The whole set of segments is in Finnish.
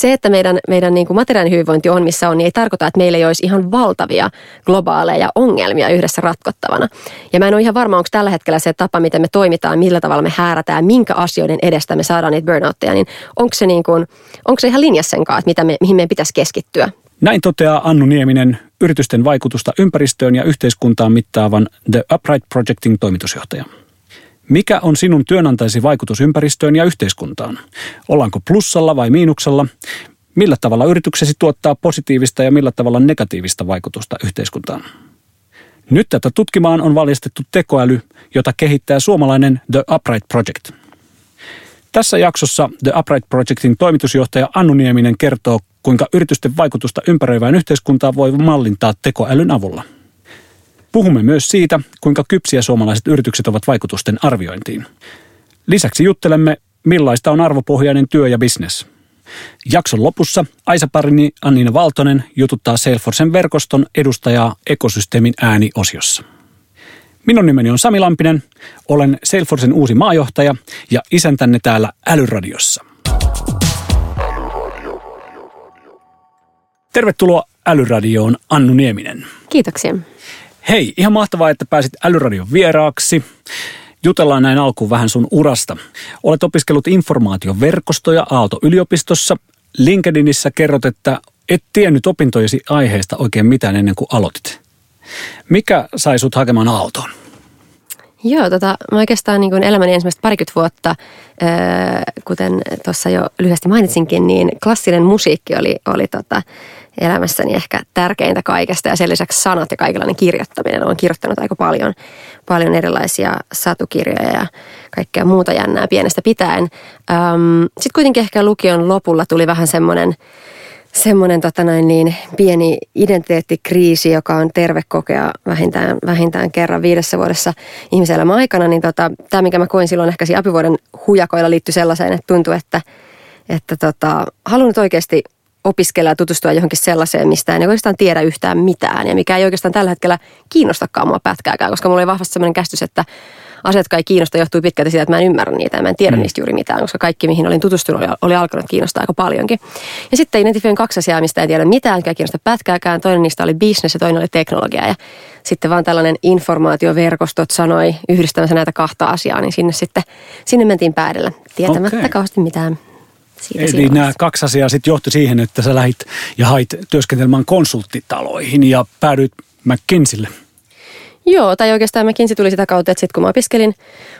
se, että meidän, meidän niin kuin materiaalinen hyvinvointi on missä on, niin ei tarkoita, että meillä ei olisi ihan valtavia globaaleja ongelmia yhdessä ratkottavana. Ja mä en ole ihan varma, onko tällä hetkellä se tapa, miten me toimitaan, millä tavalla me häärätään, minkä asioiden edestä me saadaan niitä burnoutteja, niin onko se, niin kuin, onko se ihan linjassa sen kanssa, että mitä me, mihin meidän pitäisi keskittyä. Näin toteaa Annu Nieminen, yritysten vaikutusta ympäristöön ja yhteiskuntaan mittaavan The Upright Projecting toimitusjohtaja. Mikä on sinun työnantaisi vaikutus ympäristöön ja yhteiskuntaan? Ollaanko plussalla vai miinuksella? Millä tavalla yrityksesi tuottaa positiivista ja millä tavalla negatiivista vaikutusta yhteiskuntaan? Nyt tätä tutkimaan on valjastettu tekoäly, jota kehittää suomalainen The Upright Project. Tässä jaksossa The Upright Projectin toimitusjohtaja Annu Nieminen kertoo, kuinka yritysten vaikutusta ympäröivään yhteiskuntaan voi mallintaa tekoälyn avulla – Puhumme myös siitä, kuinka kypsiä suomalaiset yritykset ovat vaikutusten arviointiin. Lisäksi juttelemme, millaista on arvopohjainen työ ja bisnes. Jakson lopussa Aisa Parini Annina Valtonen jututtaa Salesforcen verkoston edustajaa ekosysteemin ääni-osiossa. Minun nimeni on Sami Lampinen, olen Salesforcen uusi maajohtaja ja isäntänne täällä Älyradiossa. Tervetuloa Älyradioon Annu Nieminen. Kiitoksia. Hei, ihan mahtavaa, että pääsit Älyradion vieraaksi. Jutellaan näin alkuun vähän sun urasta. Olet opiskellut informaatioverkostoja Aalto-yliopistossa. LinkedInissä kerrot, että et tiennyt opintojesi aiheesta oikein mitään ennen kuin aloitit. Mikä sai sut hakemaan Aaltoon? Joo, tota, mä oikeastaan niin elämäni ensimmäistä parikymmentä vuotta, ää, kuten tuossa jo lyhyesti mainitsinkin, niin klassinen musiikki oli, oli tota, elämässäni ehkä tärkeintä kaikesta ja sen lisäksi sanat ja kaikenlainen kirjoittaminen. Olen kirjoittanut aika paljon, paljon erilaisia satukirjoja ja kaikkea muuta jännää pienestä pitäen. Sitten kuitenkin ehkä lukion lopulla tuli vähän semmoinen semmoinen tota näin, niin, pieni identiteettikriisi, joka on terve kokea vähintään, vähintään kerran viidessä vuodessa ihmiselämän aikana, niin tota, tämä, mikä mä koin silloin ehkä siinä apivuoden hujakoilla liittyi sellaiseen, että tuntui, että, että tota, haluan nyt oikeasti opiskella ja tutustua johonkin sellaiseen, mistä en oikeastaan tiedä yhtään mitään ja mikä ei oikeastaan tällä hetkellä kiinnostakaan mua pätkääkään, koska mulla oli vahvasti sellainen käsitys, että asiat, jotka ei kiinnosta, johtuu pitkälti siitä, että mä en ymmärrä niitä ja mä en tiedä mm. niistä juuri mitään, koska kaikki, mihin olin tutustunut, oli, oli alkanut kiinnostaa aika paljonkin. Ja sitten identifioin kaksi asiaa, mistä en tiedä mitään, mikä ei kiinnosta pätkääkään. Toinen niistä oli business ja toinen oli teknologia. Ja sitten vaan tällainen informaatioverkostot sanoi yhdistämässä näitä kahta asiaa, niin sinne sitten sinne mentiin päädellä tietämättä okay. kauheasti mitään siitä Eli silloin. nämä kaksi asiaa sitten johti siihen, että sä lähit ja hait työskentelemään konsulttitaloihin ja päädyit McKinseylle. Joo, tai oikeastaan McKinsey tuli sitä kautta, että sitten kun mä opiskelin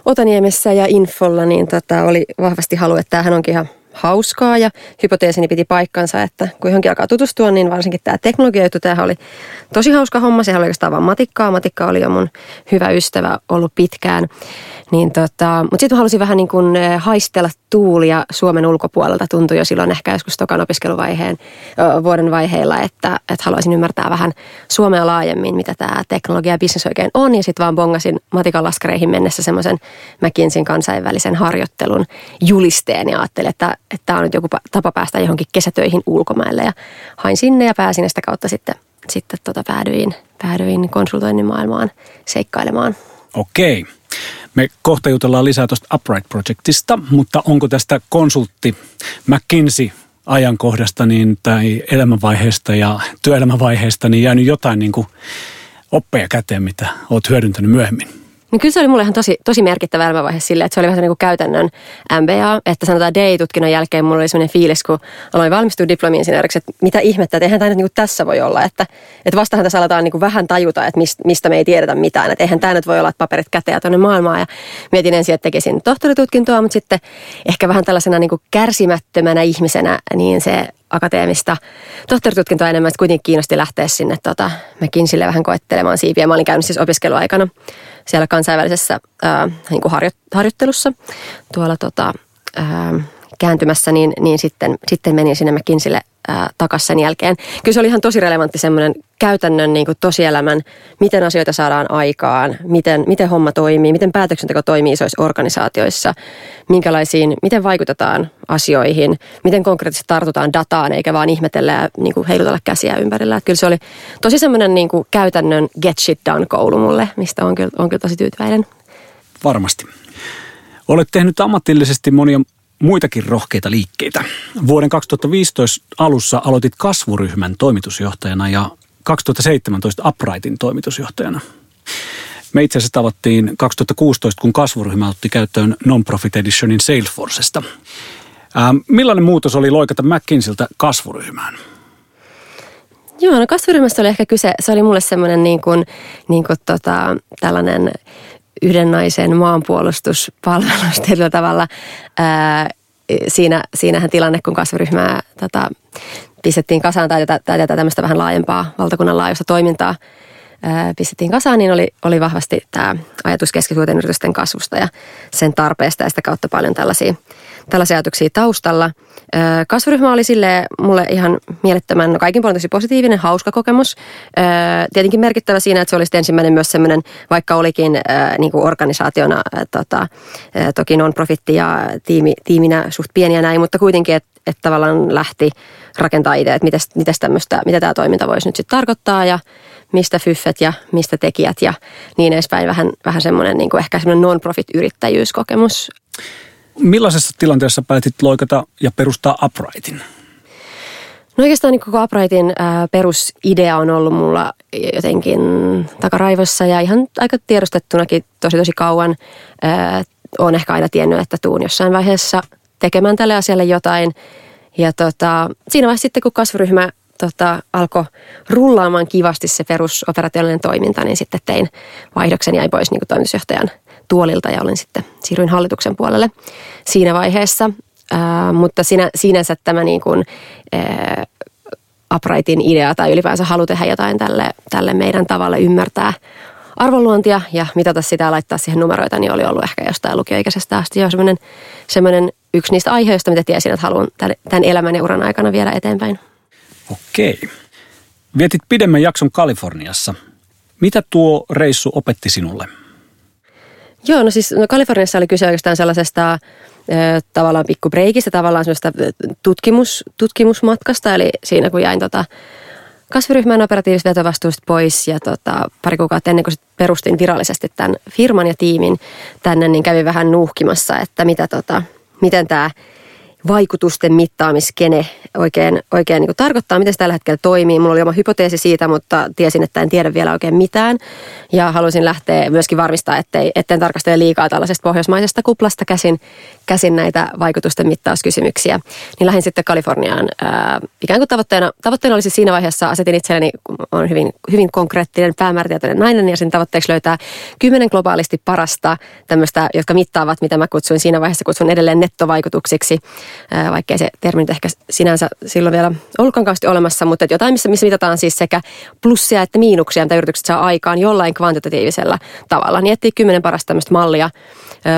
Otaniemessä ja Infolla, niin tota, oli vahvasti halu, että tämähän onkin ihan hauskaa ja hypoteesini piti paikkansa, että kun johonkin alkaa tutustua, niin varsinkin tämä teknologia juttu, tämähän oli tosi hauska homma. Sehän oli oikeastaan vain matikkaa. Matikka oli jo mun hyvä ystävä ollut pitkään. Niin tota, mutta sitten halusin vähän niin kuin eh, haistella tuulia Suomen ulkopuolelta. Tuntui jo silloin ehkä joskus tokan opiskeluvaiheen vuoden vaiheilla, että, että haluaisin ymmärtää vähän Suomea laajemmin, mitä tämä teknologia ja bisnes oikein on. Ja sitten vaan bongasin matikan laskareihin mennessä semmoisen McKinseyn kansainvälisen harjoittelun julisteen ja ajattelin, että tämä on nyt joku tapa päästä johonkin kesätöihin ulkomaille. Ja hain sinne ja pääsin sitä kautta sitten, sitten tota päädyin, päädyin konsultoinnin maailmaan seikkailemaan. Okei. Me kohta jutellaan lisää tuosta Upright Projectista, mutta onko tästä konsultti McKinsey ajankohdasta niin, tai elämänvaiheesta ja työelämänvaiheesta niin jäänyt jotain niin kuin oppeja käteen, mitä olet hyödyntänyt myöhemmin? Niin kyllä se oli mulle ihan tosi, tosi merkittävä elämänvaihe sille, että se oli vähän niin kuin käytännön MBA. Että sanotaan DEI-tutkinnon jälkeen mulla oli sellainen fiilis, kun aloin valmistua diplomi-insinööriksi, että mitä ihmettä, että eihän tämä nyt niin kuin tässä voi olla. Että, että vastahan tässä aletaan niin kuin vähän tajuta, että mistä me ei tiedetä mitään. Että eihän tämä nyt voi olla, että paperit käteen tuonne maailmaan. Ja mietin ensin, että tekisin tohtoritutkintoa, mutta sitten ehkä vähän tällaisena niin kuin kärsimättömänä ihmisenä, niin se akateemista tohtoritutkintoa enemmän, että kuitenkin kiinnosti lähteä sinne tota, McKinseylle vähän koettelemaan siipiä. Mä olin käynyt siis opiskeluaikana siellä kansainvälisessä ää, niin kuin harjo, harjoittelussa tuolla tota, ää, kääntymässä, niin, niin sitten, sitten menin sinne McKinseylle takaisin sen jälkeen. Kyllä se oli ihan tosi relevantti semmoinen käytännön niin kuin tosielämän, miten asioita saadaan aikaan, miten, miten homma toimii, miten päätöksenteko toimii isoissa organisaatioissa, minkälaisiin, miten vaikutetaan asioihin, miten konkreettisesti tartutaan dataan eikä vaan ihmetellä ja niin kuin heilutella käsiä ympärillä. Että kyllä se oli tosi semmoinen niin kuin käytännön get shit done koulu mulle, mistä on kyllä, on kyllä tosi tyytyväinen. Varmasti. Olet tehnyt ammatillisesti monia muitakin rohkeita liikkeitä. Vuoden 2015 alussa aloitit kasvuryhmän toimitusjohtajana ja 2017 Uprightin toimitusjohtajana. Me itse asiassa tavattiin 2016, kun kasvuryhmä otti käyttöön Non-Profit Editionin Salesforcesta. Ähm, millainen muutos oli loikata McKinseyltä kasvuryhmään? Joo, no kasvuryhmästä oli ehkä kyse, se oli mulle semmoinen niin kuin, niin kuin tota, tällainen yhden naisen maanpuolustuspalvelus tietyllä tavalla. Ää, siinä, siinähän tilanne, kun kasvuryhmää tota, pistettiin kasaan tai tätä, tämmöistä vähän laajempaa valtakunnan laajuista toimintaa ää, pistettiin kasaan, niin oli, oli vahvasti tämä ajatus keskisuurten yritysten kasvusta ja sen tarpeesta ja sitä kautta paljon tällaisia tällaisia ajatuksia taustalla. Kasvuryhmä oli sille mulle ihan mielettömän, no kaikin puolin tosi positiivinen, hauska kokemus. Tietenkin merkittävä siinä, että se olisi ensimmäinen myös semmoinen, vaikka olikin niin kuin organisaationa, tota, toki non-profitti ja tiimi, tiiminä suht pieniä näin, mutta kuitenkin, että et tavallaan lähti rakentaa ideaa, että mitäs tämmöistä, mitä tämä toiminta voisi nyt sitten tarkoittaa ja mistä fyffet ja mistä tekijät ja niin edespäin. Vähän, vähän semmoinen niin ehkä semmoinen non-profit-yrittäjyyskokemus Millaisessa tilanteessa päätit loikata ja perustaa Uprightin? No oikeastaan niin koko Uprightin ää, perusidea on ollut mulla jotenkin takaraivossa ja ihan aika tiedostettunakin tosi tosi kauan. Olen ehkä aina tiennyt, että tuun jossain vaiheessa tekemään tälle asialle jotain. Ja tota, siinä vaiheessa sitten, kun kasvuryhmä tota, alkoi rullaamaan kivasti se perusoperationaalinen toiminta, niin sitten tein vaihdoksen ja jäin pois niin toimitusjohtajan tuolilta ja olen sitten siirryin hallituksen puolelle siinä vaiheessa. Ää, mutta siinä, sinänsä tämä niin kuin, ää, Uprightin idea tai ylipäänsä halu tehdä jotain tälle, tälle meidän tavalle ymmärtää arvonluontia ja mitata sitä ja laittaa siihen numeroita, niin oli ollut ehkä jostain lukioikäisestä asti jo semmoinen, semmoinen yksi niistä aiheista, mitä tiesin, että haluan tämän, tämän elämän ja uran aikana viedä eteenpäin. Okei. Vietit pidemmän jakson Kaliforniassa. Mitä tuo reissu opetti sinulle? Joo, no siis no Kaliforniassa oli kyse oikeastaan sellaisesta tavallaan breikistä, tavallaan sellaista tutkimus, tutkimusmatkasta, eli siinä kun jäin tota, kasviryhmän operatiivisesta vetovastuusta pois ja tota, pari kuukautta ennen kuin perustin virallisesti tämän firman ja tiimin tänne, niin kävin vähän nuuhkimassa, että mitä tota, miten tämä vaikutusten mittaamiskene oikein, oikein niin tarkoittaa, miten se tällä hetkellä toimii. Mulla oli oma hypoteesi siitä, mutta tiesin, että en tiedä vielä oikein mitään. Ja halusin lähteä myöskin varmistaa, ettei, etten tarkastele liikaa tällaisesta pohjoismaisesta kuplasta käsin, käsin näitä vaikutusten mittauskysymyksiä. Niin lähdin sitten Kaliforniaan ää, ikään kuin tavoitteena, tavoitteena olisi siinä vaiheessa, asetin itselleni, on hyvin, hyvin konkreettinen päämäärätietoinen nainen ja sen tavoitteeksi löytää kymmenen globaalisti parasta tämmöistä, jotka mittaavat, mitä mä kutsuin siinä vaiheessa, kutsun edelleen nettovaikutuksiksi vaikkei se termi nyt ehkä sinänsä silloin vielä ollutkaan kauheasti olemassa, mutta jotain, missä, missä mitataan siis sekä plussia että miinuksia, mitä yritykset saa aikaan jollain kvantitatiivisella tavalla. Niin etsiä kymmenen parasta tämmöistä mallia,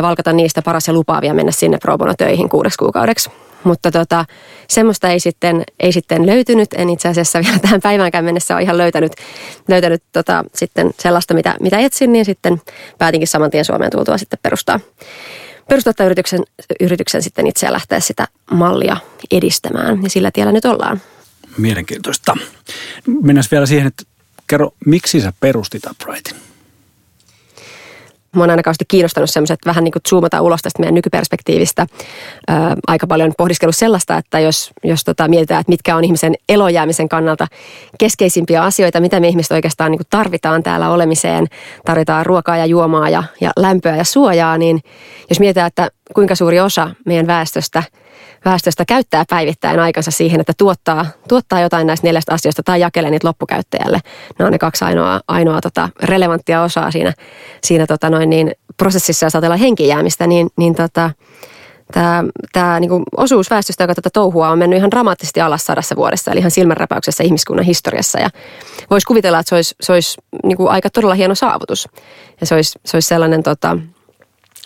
valkata niistä paras ja lupaavia mennä sinne pro töihin kuudeksi kuukaudeksi. Mutta tota, semmoista ei sitten, ei sitten löytynyt. En itse asiassa vielä tähän päiväänkään mennessä ole ihan löytänyt, löytänyt tota, sitten sellaista, mitä, mitä etsin, niin sitten päätinkin saman tien Suomeen tultua sitten perustaa perustaa yrityksen, yrityksen sitten itse ja lähteä sitä mallia edistämään. Ja sillä tiellä nyt ollaan. Mielenkiintoista. Mennään vielä siihen, että kerro, miksi sä perustit Uprightin? Mua on aina kauheasti kiinnostanut semmoiset, että vähän niin kuin zoomataan ulos tästä meidän nykyperspektiivistä. Ää, aika paljon pohdiskellut sellaista, että jos, jos tota, mietitään, että mitkä on ihmisen elojäämisen kannalta keskeisimpiä asioita, mitä me ihmiset oikeastaan niin kuin tarvitaan täällä olemiseen, tarvitaan ruokaa ja juomaa ja, ja lämpöä ja suojaa, niin jos mietitään, että kuinka suuri osa meidän väestöstä – väestöstä käyttää päivittäin aikansa siihen, että tuottaa, tuottaa jotain näistä neljästä asioista tai jakelee niitä loppukäyttäjälle. Ne on ne kaksi ainoa, ainoa tota, relevanttia osaa siinä, siinä tota noin niin, prosessissa, jos ajatellaan henkijäämistä, niin, niin tota, tämä, tämä niin kuin osuus väestöstä, joka tätä touhua on mennyt ihan dramaattisesti alas sadassa vuodessa, eli ihan silmänräpäyksessä ihmiskunnan historiassa. Ja voisi kuvitella, että se olisi, se olisi niin kuin aika todella hieno saavutus. Ja se olisi, se olisi sellainen tota,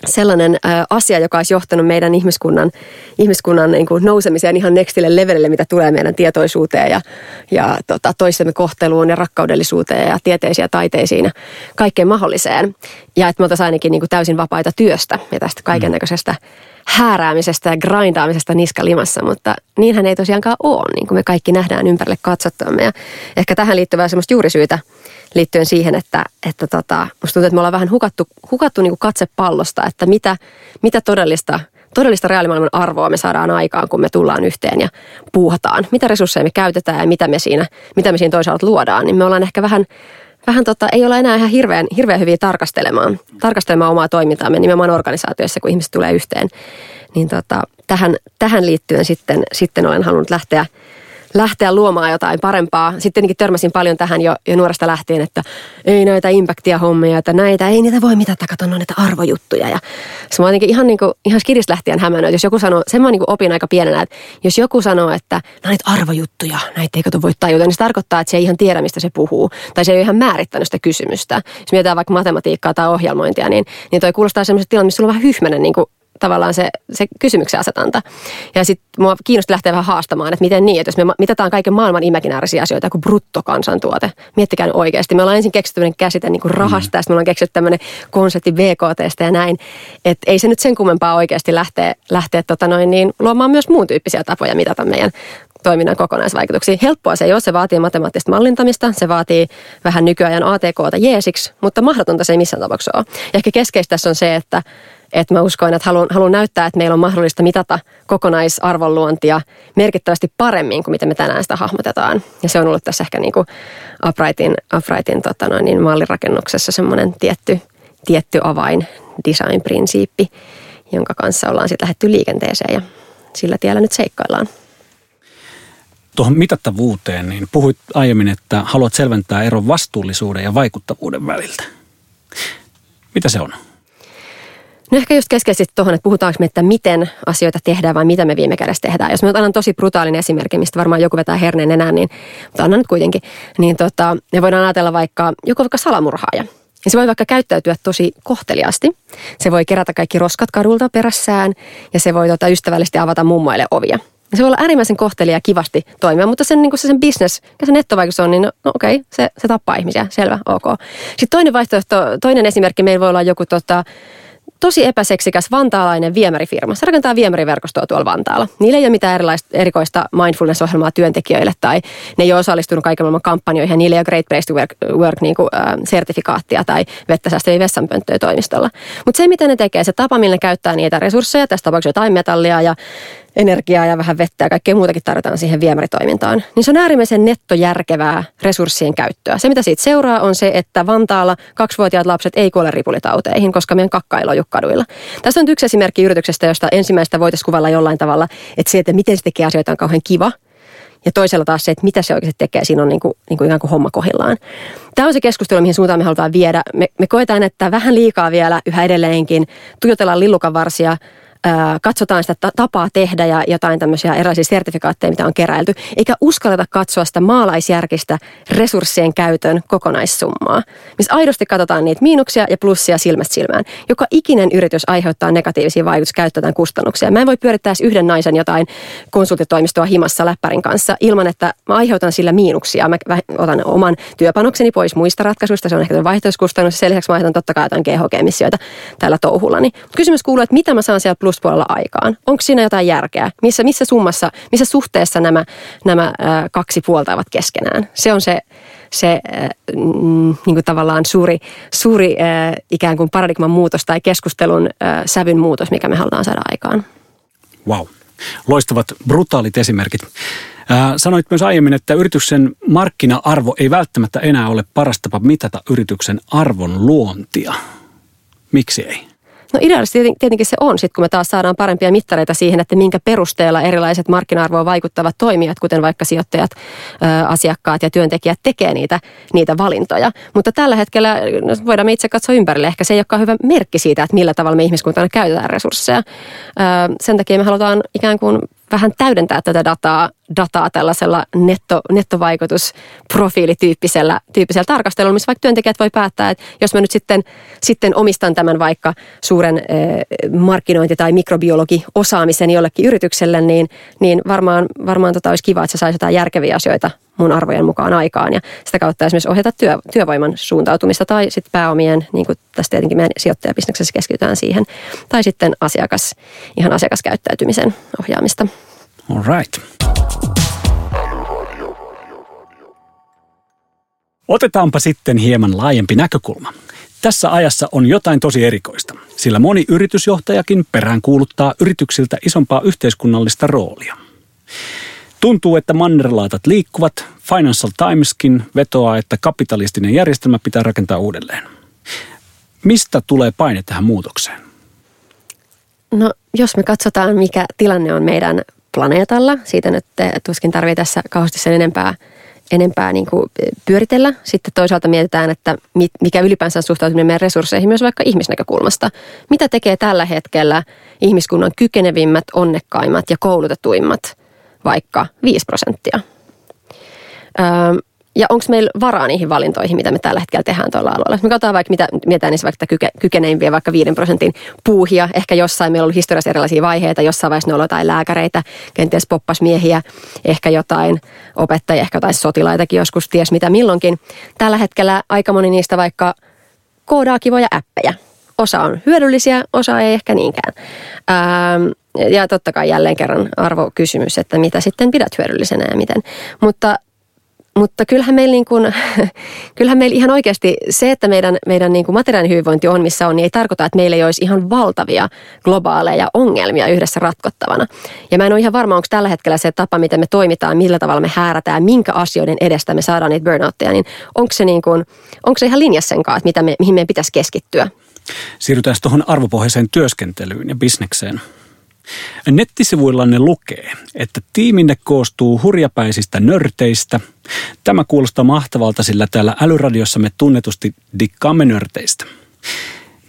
sellainen asia, joka olisi johtanut meidän ihmiskunnan, ihmiskunnan niin kuin nousemiseen ihan nextille levelille, mitä tulee meidän tietoisuuteen ja, ja tota, toistemme kohteluun ja rakkaudellisuuteen ja tieteisiin ja taiteisiin ja kaikkeen mahdolliseen. Ja että me oltaisiin ainakin niin kuin täysin vapaita työstä ja tästä kaiken näköisestä hääräämisestä ja grindaamisesta niskalimassa, mutta niinhän ei tosiaankaan ole, niin kuin me kaikki nähdään ympärille katsottamme. Ja ehkä tähän liittyvää semmoista juurisyytä liittyen siihen, että, että tota, musta tuntuu, että me ollaan vähän hukattu, hukattu niin kuin katse pallosta, että mitä, mitä todellista todellista reaalimaailman arvoa me saadaan aikaan, kun me tullaan yhteen ja puuhataan. Mitä resursseja me käytetään ja mitä me siinä, mitä me siinä toisaalta luodaan, niin me ollaan ehkä vähän vähän tota, ei ole enää ihan hirveän, hirveän hyviä tarkastelemaan, tarkastelemaan omaa toimintaamme nimenomaan organisaatioissa, kun ihmiset tulee yhteen. Niin tota, tähän, tähän liittyen sitten, sitten olen halunnut lähteä lähteä luomaan jotain parempaa. Sitten törmäsin paljon tähän jo, jo nuoresta lähtien, että ei näitä impactia hommia, että näitä ei niitä voi mitata, kato näitä arvojuttuja. Ja se mä jotenkin ihan, niin kuin, ihan skidistä lähtien hämännyt, että jos joku sanoo, sen mä niin opin aika pienenä, että jos joku sanoo, että no näitä arvojuttuja, näitä ei kato voi tajuta, niin se tarkoittaa, että se ei ihan tiedä, mistä se puhuu. Tai se ei ole ihan määrittänyt sitä kysymystä. Jos mietitään vaikka matematiikkaa tai ohjelmointia, niin, niin toi kuulostaa semmoiselta tilanteelta, missä sulla on vähän hyhmänen niin kuin tavallaan se, se kysymyksen asetanta. Ja sitten mua kiinnosti lähteä vähän haastamaan, että miten niin, että jos me mitataan kaiken maailman imaginäärisiä asioita kuin bruttokansantuote, miettikää nyt oikeasti. Me ollaan ensin keksitty tämmöinen käsite niin kuin rahasta, mm. ja sitten me ollaan keksitty tämmöinen konsepti BKTstä ja näin. Että ei se nyt sen kummempaa oikeasti lähteä, lähteä tota noin, niin, luomaan myös muun tyyppisiä tapoja mitata meidän toiminnan kokonaisvaikutuksia. Helppoa se ei ole, se vaatii matemaattista mallintamista, se vaatii vähän nykyajan ATKta jeesiksi, mutta mahdotonta se ei missään tapauksessa ole. Ja ehkä keskeistä tässä on se, että että mä uskoin, että haluan, haluan näyttää, että meillä on mahdollista mitata kokonaisarvonluontia merkittävästi paremmin kuin miten me tänään sitä hahmotetaan. Ja se on ollut tässä ehkä niin kuin Uprightin, Uprightin tota noin, niin mallirakennuksessa semmoinen tietty, tietty avain design-prinsiippi, jonka kanssa ollaan sitten lähdetty liikenteeseen ja sillä tiellä nyt seikkaillaan. Tuohon mitattavuuteen, niin puhuit aiemmin, että haluat selventää eron vastuullisuuden ja vaikuttavuuden väliltä. Mitä se on? No ehkä just keskeisesti tuohon, että puhutaanko me, että miten asioita tehdään vai mitä me viime kädessä tehdään. Jos mä annan tosi brutaalin esimerkin, mistä varmaan joku vetää herneen enää, niin, mutta annan nyt kuitenkin, niin tota, me voidaan ajatella vaikka joku vaikka salamurhaaja. Ja se voi vaikka käyttäytyä tosi kohteliasti. Se voi kerätä kaikki roskat kadulta perässään ja se voi tota, ystävällisesti avata mummoille ovia. Se voi olla äärimmäisen kohtelia ja kivasti toimia, mutta sen, niin se sen business ja se nettovaikutus on, niin no, no okei, okay, se, se tappaa ihmisiä, selvä, ok. Sitten toinen vaihtoehto, toinen esimerkki, meillä voi olla joku tota, tosi epäseksikäs vantaalainen viemärifirma. Se rakentaa viemäriverkostoa tuolla Vantaalla. Niillä ei ole mitään erilaista, erikoista mindfulness-ohjelmaa työntekijöille tai ne ei ole osallistunut kaiken maailman kampanjoihin ja niillä ei ole Great Place to Work, work niin kuin, äh, sertifikaattia tai vettä säästäviä vessanpönttöjä toimistolla. Mutta se, mitä ne tekee, se tapa, millä ne käyttää niitä resursseja, tässä tapauksessa jotain metallia ja energiaa ja vähän vettä ja kaikkea muutakin tarvitaan siihen viemäritoimintaan, niin se on äärimmäisen nettojärkevää resurssien käyttöä. Se, mitä siitä seuraa, on se, että Vantaalla kaksivuotiaat lapset ei kuole ripulitauteihin, koska meidän kakka ei kaduilla. Tässä on yksi esimerkki yrityksestä, josta ensimmäistä voitaisiin kuvalla jollain tavalla, että se, että miten se tekee asioita on kauhean kiva, ja toisella taas se, että mitä se oikeasti tekee, siinä on niin kuin, niin kuin ikään kuin homma kohillaan. Tämä on se keskustelu, mihin suuntaan me halutaan viedä. Me, me koetaan, että vähän liikaa vielä yhä edelleenkin tuijotellaan lillukanvarsia katsotaan sitä tapaa tehdä ja jotain tämmöisiä erilaisia sertifikaatteja, mitä on keräilty, eikä uskalleta katsoa sitä maalaisjärkistä resurssien käytön kokonaissummaa, missä aidosti katsotaan niitä miinuksia ja plussia silmästä silmään. Joka ikinen yritys aiheuttaa negatiivisia vaikutuksia, käyttää kustannuksia. Mä en voi pyörittää yhden naisen jotain konsultitoimistoa himassa läppärin kanssa ilman, että mä aiheutan sillä miinuksia. Mä otan oman työpanokseni pois muista ratkaisuista, se on ehkä vaihtoehtoiskustannus, sen lisäksi mä aiheutan totta kai jotain GHG-emissioita tällä touhullani. Kysymys kuuluu, että mitä mä saan siellä plus pluspuolella aikaan? Onko siinä jotain järkeä? Missä, missä summassa, missä suhteessa nämä, nämä kaksi puolta ovat keskenään? Se on se, se niin kuin tavallaan suuri, suuri ikään kuin paradigman muutos tai keskustelun sävyn muutos, mikä me halutaan saada aikaan. Wow. Loistavat brutaalit esimerkit. Sanoit myös aiemmin, että yrityksen markkina-arvo ei välttämättä enää ole paras tapa mitata yrityksen arvon luontia. Miksi ei? No ideaalisesti tietenkin se on, sit kun me taas saadaan parempia mittareita siihen, että minkä perusteella erilaiset markkina-arvoon vaikuttavat toimijat, kuten vaikka sijoittajat, asiakkaat ja työntekijät tekee niitä, niitä valintoja. Mutta tällä hetkellä no, voidaan me itse katsoa ympärille. Ehkä se ei olekaan hyvä merkki siitä, että millä tavalla me ihmiskuntana käytetään resursseja. Sen takia me halutaan ikään kuin vähän täydentää tätä dataa, dataa tällaisella netto, nettovaikutusprofiilityyppisellä tyyppisellä tarkastelulla, missä vaikka työntekijät voi päättää, että jos mä nyt sitten, sitten omistan tämän vaikka suuren eh, markkinointi- tai mikrobiologi-osaamisen jollekin yritykselle, niin, niin varmaan, varmaan tota olisi kiva, että se saisi jotain järkeviä asioita mun arvojen mukaan aikaan ja sitä kautta esimerkiksi ohjata työ, työvoiman suuntautumista tai sitten pääomien, niin kuin tässä tietenkin meidän sijoittajabisneksessä keskitytään siihen, tai sitten asiakas, ihan asiakaskäyttäytymisen ohjaamista. All right. Otetaanpa sitten hieman laajempi näkökulma. Tässä ajassa on jotain tosi erikoista, sillä moni yritysjohtajakin perään kuuluttaa yrityksiltä isompaa yhteiskunnallista roolia. Tuntuu, että mannerlaatat liikkuvat. Financial Timeskin vetoaa, että kapitalistinen järjestelmä pitää rakentaa uudelleen. Mistä tulee paine tähän muutokseen? No, jos me katsotaan, mikä tilanne on meidän planeetalla, siitä nyt tuskin tarvitsee tässä kauheasti sen enempää, enempää niin kuin pyöritellä. Sitten toisaalta mietitään, että mikä ylipäänsä suhtautuminen meidän resursseihin myös vaikka ihmisnäkökulmasta. Mitä tekee tällä hetkellä ihmiskunnan kykenevimmät, onnekkaimmat ja koulutetuimmat – vaikka 5 prosenttia. Öö, ja onko meillä varaa niihin valintoihin, mitä me tällä hetkellä tehdään tuolla alueella? me katsotaan vaikka, mitä mietitään niissä vaikka kyke, kykeneimpiä vaikka 5 prosentin puuhia. Ehkä jossain meillä on ollut historiassa erilaisia vaiheita. Jossain vaiheessa ne on jotain lääkäreitä, kenties poppasmiehiä, ehkä jotain opettajia, ehkä jotain sotilaitakin joskus, ties mitä milloinkin. Tällä hetkellä aika moni niistä vaikka koodaa kivoja appeja. Osa on hyödyllisiä, osa ei ehkä niinkään. Öö, ja totta kai jälleen kerran arvokysymys, että mitä sitten pidät hyödyllisenä ja miten. Mutta mutta kyllähän meillä, niin kuin, kyllähän meillä ihan oikeasti se, että meidän, meidän niin kuin materiaalinen hyvinvointi on missä on, niin ei tarkoita, että meillä ei olisi ihan valtavia globaaleja ongelmia yhdessä ratkottavana. Ja mä en ole ihan varma, onko tällä hetkellä se tapa, miten me toimitaan, millä tavalla me häärätään, minkä asioiden edestä me saadaan niitä burnoutteja, niin onko se, niin kuin, onko se ihan linjassa sen kanssa, että mitä me, mihin meidän pitäisi keskittyä? Siirrytään tuohon arvopohjaiseen työskentelyyn ja bisnekseen. Nettisivuillanne lukee, että tiiminne koostuu hurjapäisistä nörteistä. Tämä kuulostaa mahtavalta, sillä täällä älyradiossa me tunnetusti dikkaamme nörteistä.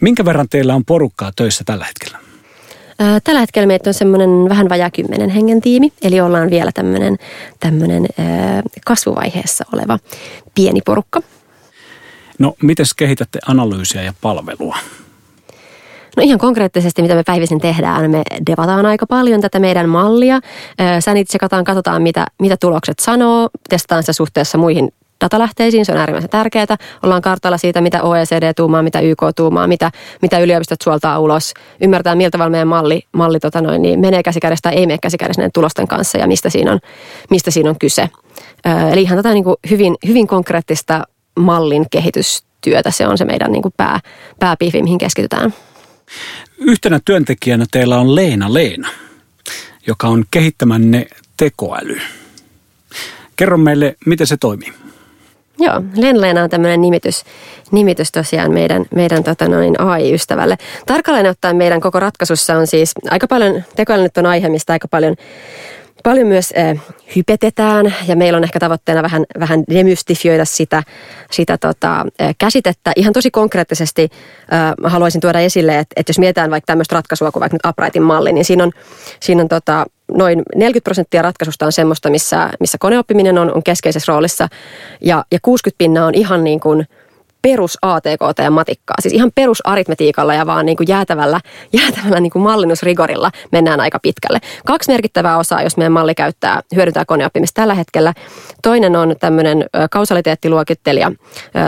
Minkä verran teillä on porukkaa töissä tällä hetkellä? Tällä hetkellä meitä on semmoinen vähän vajaa kymmenen hengen tiimi, eli ollaan vielä tämmöinen, tämmöinen kasvuvaiheessa oleva pieni porukka. No, miten kehitätte analyysiä ja palvelua? No ihan konkreettisesti, mitä me päivisin tehdään, me devataan aika paljon tätä meidän mallia. Sanitsekataan, katsotaan mitä, mitä tulokset sanoo, testataan sitä suhteessa muihin datalähteisiin, se on äärimmäisen tärkeää. Ollaan kartalla siitä, mitä OECD tuumaa, mitä YK tuumaa, mitä, mitä yliopistot suoltaa ulos. Ymmärtää, miltä meidän malli, malli tota noin, niin menee käsikädessä tai ei mene käsikädessä näiden tulosten kanssa ja mistä siinä on, mistä siinä on kyse. Eli ihan tätä niin kuin hyvin, hyvin konkreettista mallin kehitystyötä, se on se meidän niin kuin pää, pääpiivi, mihin keskitytään. Yhtenä työntekijänä teillä on Leena Leena, joka on kehittämänne tekoäly. Kerro meille, miten se toimii. Joo, Leena on tämmöinen nimitys, nimitys tosiaan meidän, meidän tota noin AI-ystävälle. Tarkalleen ottaen meidän koko ratkaisussa on siis aika paljon, tekoäly nyt on aihe, mistä aika paljon paljon myös äh, hypetetään ja meillä on ehkä tavoitteena vähän, vähän demystifioida sitä, sitä tota, äh, käsitettä. Ihan tosi konkreettisesti äh, haluaisin tuoda esille, että, että jos mietitään vaikka tämmöistä ratkaisua kuin vaikka nyt Uprightin malli, niin siinä on, siinä on tota, noin 40 prosenttia ratkaisusta on semmoista, missä, missä koneoppiminen on, on keskeisessä roolissa ja, ja 60 pinnaa on ihan niin kuin – perus ATKT ja matikkaa. Siis ihan perusaritmetiikalla ja vaan niin kuin jäätävällä, jäätävällä niin kuin mallinnusrigorilla mennään aika pitkälle. Kaksi merkittävää osaa, jos meidän malli käyttää, hyödyntää koneoppimista tällä hetkellä. Toinen on tämmöinen kausaliteettiluokittelija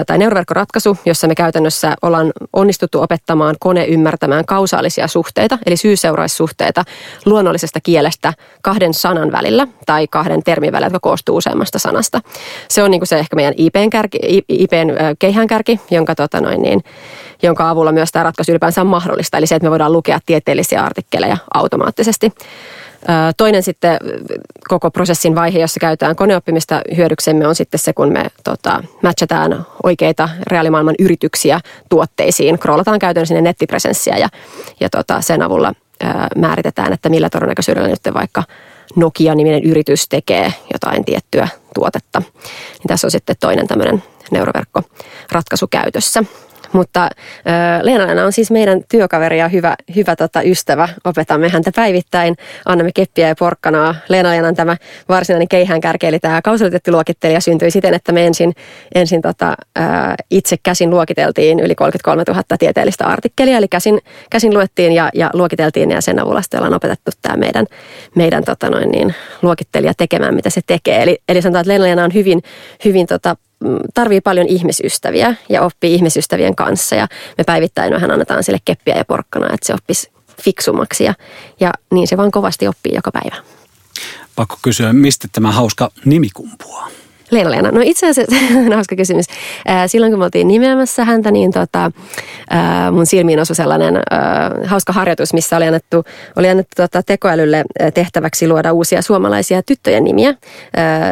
tai neuroverkkoratkaisu, jossa me käytännössä ollaan onnistuttu opettamaan kone ymmärtämään kausaalisia suhteita, eli syy-seuraissuhteita luonnollisesta kielestä kahden sanan välillä tai kahden termin välillä, jotka koostuu useammasta sanasta. Se on niin kuin se ehkä meidän IPn, kärki, IPn keihään kärki, kärki, jonka, tota noin, niin, jonka avulla myös tämä ratkaisu ylipäänsä on mahdollista. Eli se, että me voidaan lukea tieteellisiä artikkeleja automaattisesti. Toinen sitten koko prosessin vaihe, jossa käytetään koneoppimista hyödyksemme, on sitten se, kun me tota, matchataan oikeita reaalimaailman yrityksiä tuotteisiin. Kroolataan käytännössä sinne nettipresenssiä ja, ja tota, sen avulla ää, määritetään, että millä todennäköisyydellä nyt vaikka Nokia-niminen yritys tekee jotain tiettyä tuotetta. Niin tässä on sitten toinen tämmöinen neuroverkkoratkaisu käytössä. Mutta äh, Leena on siis meidän työkaveri ja hyvä, hyvä tota, ystävä. Opetamme häntä päivittäin, annamme keppiä ja porkkanaa. Leena tämä varsinainen keihäänkärki, eli tämä kausaliteettiluokittelija syntyi siten, että me ensin, ensin tota, äh, itse käsin luokiteltiin yli 33 000 tieteellistä artikkelia, eli käsin, käsin luettiin ja, ja luokiteltiin ja sen avulla sitten ollaan opetettu tämä meidän, meidän tota noin niin, luokittelija tekemään, mitä se tekee. Eli, eli sanotaan, että Leena on hyvin, hyvin tota, tarvii paljon ihmisystäviä ja oppii ihmisystävien kanssa. Ja me päivittäin vähän annetaan sille keppiä ja porkkana, että se oppisi fiksummaksi ja, ja niin se vaan kovasti oppii joka päivä. Pakko kysyä, mistä tämä hauska nimi kumpuaa? Leena-Leena. No itse asiassa, hauska kysymys. Silloin kun me oltiin nimeämässä häntä, niin tota, mun silmiin osui sellainen hauska harjoitus, missä oli annettu, oli annettu tota, tekoälylle tehtäväksi luoda uusia suomalaisia tyttöjen nimiä.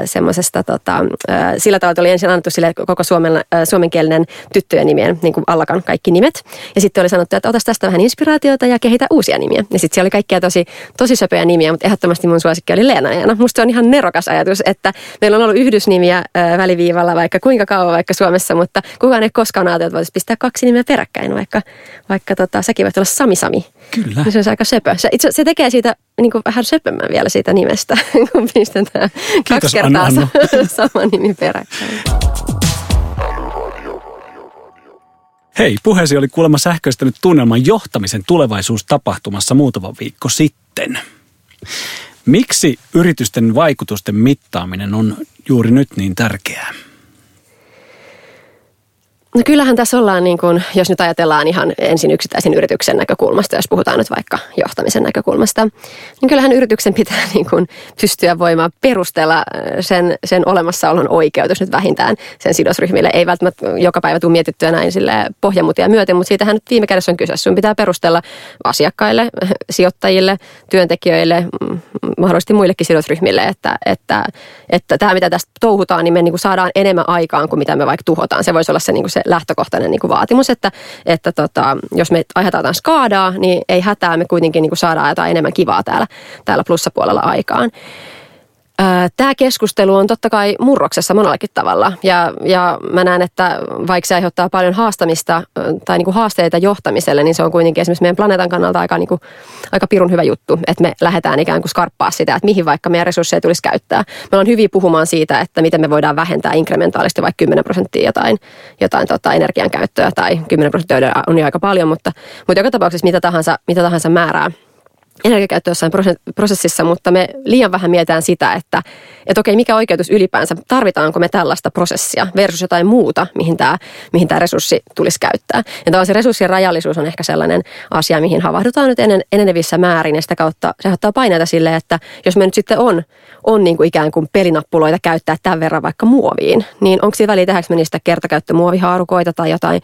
Semmoisesta, tota, sillä tavalla oli ensin annettu sille koko suomen, suomenkielinen tyttöjen nimien, niin kuin allakan kaikki nimet. Ja sitten oli sanottu, että otas tästä vähän inspiraatiota ja kehitä uusia nimiä. Ja sitten siellä oli kaikkia tosi, tosi söpöjä nimiä, mutta ehdottomasti mun suosikki oli Leena-Leena. Musta se on ihan nerokas ajatus, että meillä on ollut yhdysnimi nimiä väliviivalla vaikka kuinka kauan vaikka Suomessa, mutta kukaan ei koskaan ajatellut, että voitaisiin pistää kaksi nimeä peräkkäin, vaikka, vaikka tota, säkin voit olla Sami Sami. Kyllä. Se on aika söpö. Se, itse, se tekee siitä niin kuin vähän söpömmän vielä siitä nimestä, kun pistetään Kiitos, kaksi kertaa Anna, Anna. sama nimi peräkkäin. Hei, puheesi oli kuulemma sähköistänyt tunnelman johtamisen tulevaisuustapahtumassa muutama viikko sitten. Miksi yritysten vaikutusten mittaaminen on juuri nyt niin tärkeää? No kyllähän tässä ollaan, niin kuin, jos nyt ajatellaan ihan ensin yksittäisen yrityksen näkökulmasta, jos puhutaan nyt vaikka johtamisen näkökulmasta, niin kyllähän yrityksen pitää niin kuin pystyä voimaan perustella äh, sen, sen olemassaolon oikeutus nyt vähintään sen sidosryhmille. Ei välttämättä joka päivä tule mietittyä näin sille pohjamutia myöten, mutta siitähän nyt viime kädessä on kyse. Sun pitää perustella asiakkaille, sijoittajille, työntekijöille, mahdollisesti muillekin sidosryhmille, että, että, että tämä mitä tästä touhutaan, niin me niin kuin saadaan enemmän aikaan kuin mitä me vaikka tuhotaan. Se voisi olla se, niin kuin se lähtökohtainen niin kuin vaatimus, että, että tota, jos me aiheutetaan skaadaa, niin ei hätää, me kuitenkin niin kuin saadaan jotain enemmän kivaa täällä, täällä plussapuolella aikaan. Tämä keskustelu on totta kai murroksessa monellakin tavalla ja, ja mä näen, että vaikka se aiheuttaa paljon haastamista tai niin kuin haasteita johtamiselle, niin se on kuitenkin esimerkiksi meidän planeetan kannalta aika, niin kuin, aika pirun hyvä juttu, että me lähdetään ikään kuin skarppaa sitä, että mihin vaikka meidän resursseja tulisi käyttää. Me ollaan hyviä puhumaan siitä, että miten me voidaan vähentää inkrementaalisti vaikka 10 prosenttia jotain, jotain tota energian käyttöä tai 10 prosenttia on jo aika paljon, mutta, mutta joka tapauksessa mitä tahansa, mitä tahansa määrää energiakäyttö jossain prosessissa, mutta me liian vähän mietitään sitä, että, että okei, mikä oikeutus ylipäänsä, tarvitaanko me tällaista prosessia versus jotain muuta, mihin tämä, mihin tämä resurssi tulisi käyttää. Ja se resurssien rajallisuus on ehkä sellainen asia, mihin havahdutaan nyt enen, enenevissä määrin ja sitä kautta se ottaa paineita sille, että jos me nyt sitten on, on niin kuin ikään kuin pelinappuloita käyttää tämän verran vaikka muoviin, niin onko siinä väliä tehdäänkö me niistä kertakäyttömuovihaarukoita tai jotain,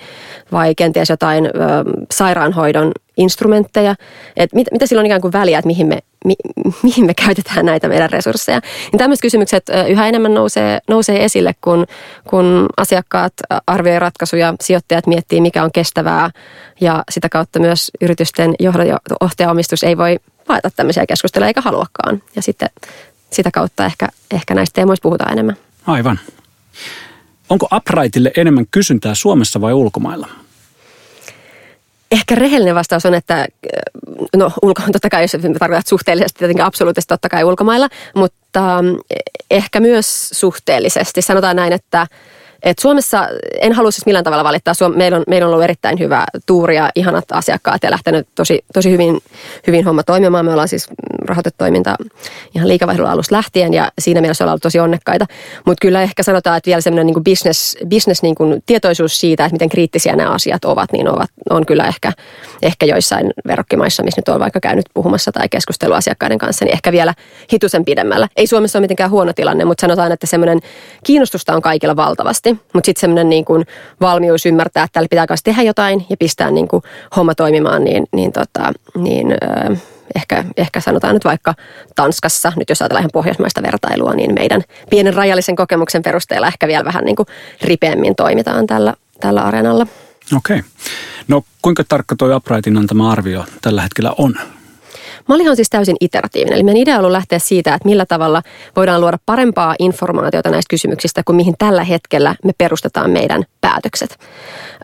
vai kenties jotain ö, sairaanhoidon instrumentteja, että mit, mitä silloin ikään kuin väliä, että mihin me, mi, mihin me käytetään näitä meidän resursseja. Niin tämmöiset kysymykset yhä enemmän nousee, nousee esille, kun, kun asiakkaat arvioi ratkaisuja, sijoittajat miettii, mikä on kestävää ja sitä kautta myös yritysten johtajaomistus ei voi vaata tämmöisiä keskusteluja eikä haluakaan. Ja sitten sitä kautta ehkä, ehkä näistä teemoista puhutaan enemmän. Aivan. Onko Uprightille enemmän kysyntää Suomessa vai ulkomailla? Ehkä rehellinen vastaus on, että no ulko, totta kai jos tarkoitat suhteellisesti, tietenkin absoluuttisesti totta kai ulkomailla, mutta ehkä myös suhteellisesti. Sanotaan näin, että et Suomessa en halua siis millään tavalla valittaa. Suom- meillä, on, meillä on ollut erittäin hyvä tuuri ja ihanat asiakkaat ja lähtenyt tosi, tosi hyvin, hyvin homma toimimaan. Me ollaan siis rahoitetoiminta ihan liikavaihdon alusta lähtien ja siinä mielessä ollaan ollut tosi onnekkaita. Mutta kyllä ehkä sanotaan, että vielä semmoinen niin business, business niin kuin tietoisuus siitä, että miten kriittisiä nämä asiat ovat, niin ovat, on kyllä ehkä, ehkä joissain verrokkimaissa, missä nyt on vaikka käynyt puhumassa tai keskustelua asiakkaiden kanssa, niin ehkä vielä hitusen pidemmällä. Ei Suomessa ole mitenkään huono tilanne, mutta sanotaan, että semmoinen kiinnostusta on kaikilla valtavasti mutta sitten semmoinen niin kuin valmius ymmärtää, että täällä pitää kanssa tehdä jotain ja pistää niin kuin homma toimimaan, niin, niin, tota, niin ö, ehkä, ehkä sanotaan nyt vaikka Tanskassa, nyt jos ajatellaan ihan pohjoismaista vertailua, niin meidän pienen rajallisen kokemuksen perusteella ehkä vielä vähän niin kuin ripeämmin toimitaan tällä, tällä areenalla. Okei. No kuinka tarkka tuo Uprightin antama arvio tällä hetkellä on? Mallihan on siis täysin iteratiivinen. Eli meidän idea on ollut lähteä siitä, että millä tavalla voidaan luoda parempaa informaatiota näistä kysymyksistä kuin mihin tällä hetkellä me perustetaan meidän päätökset.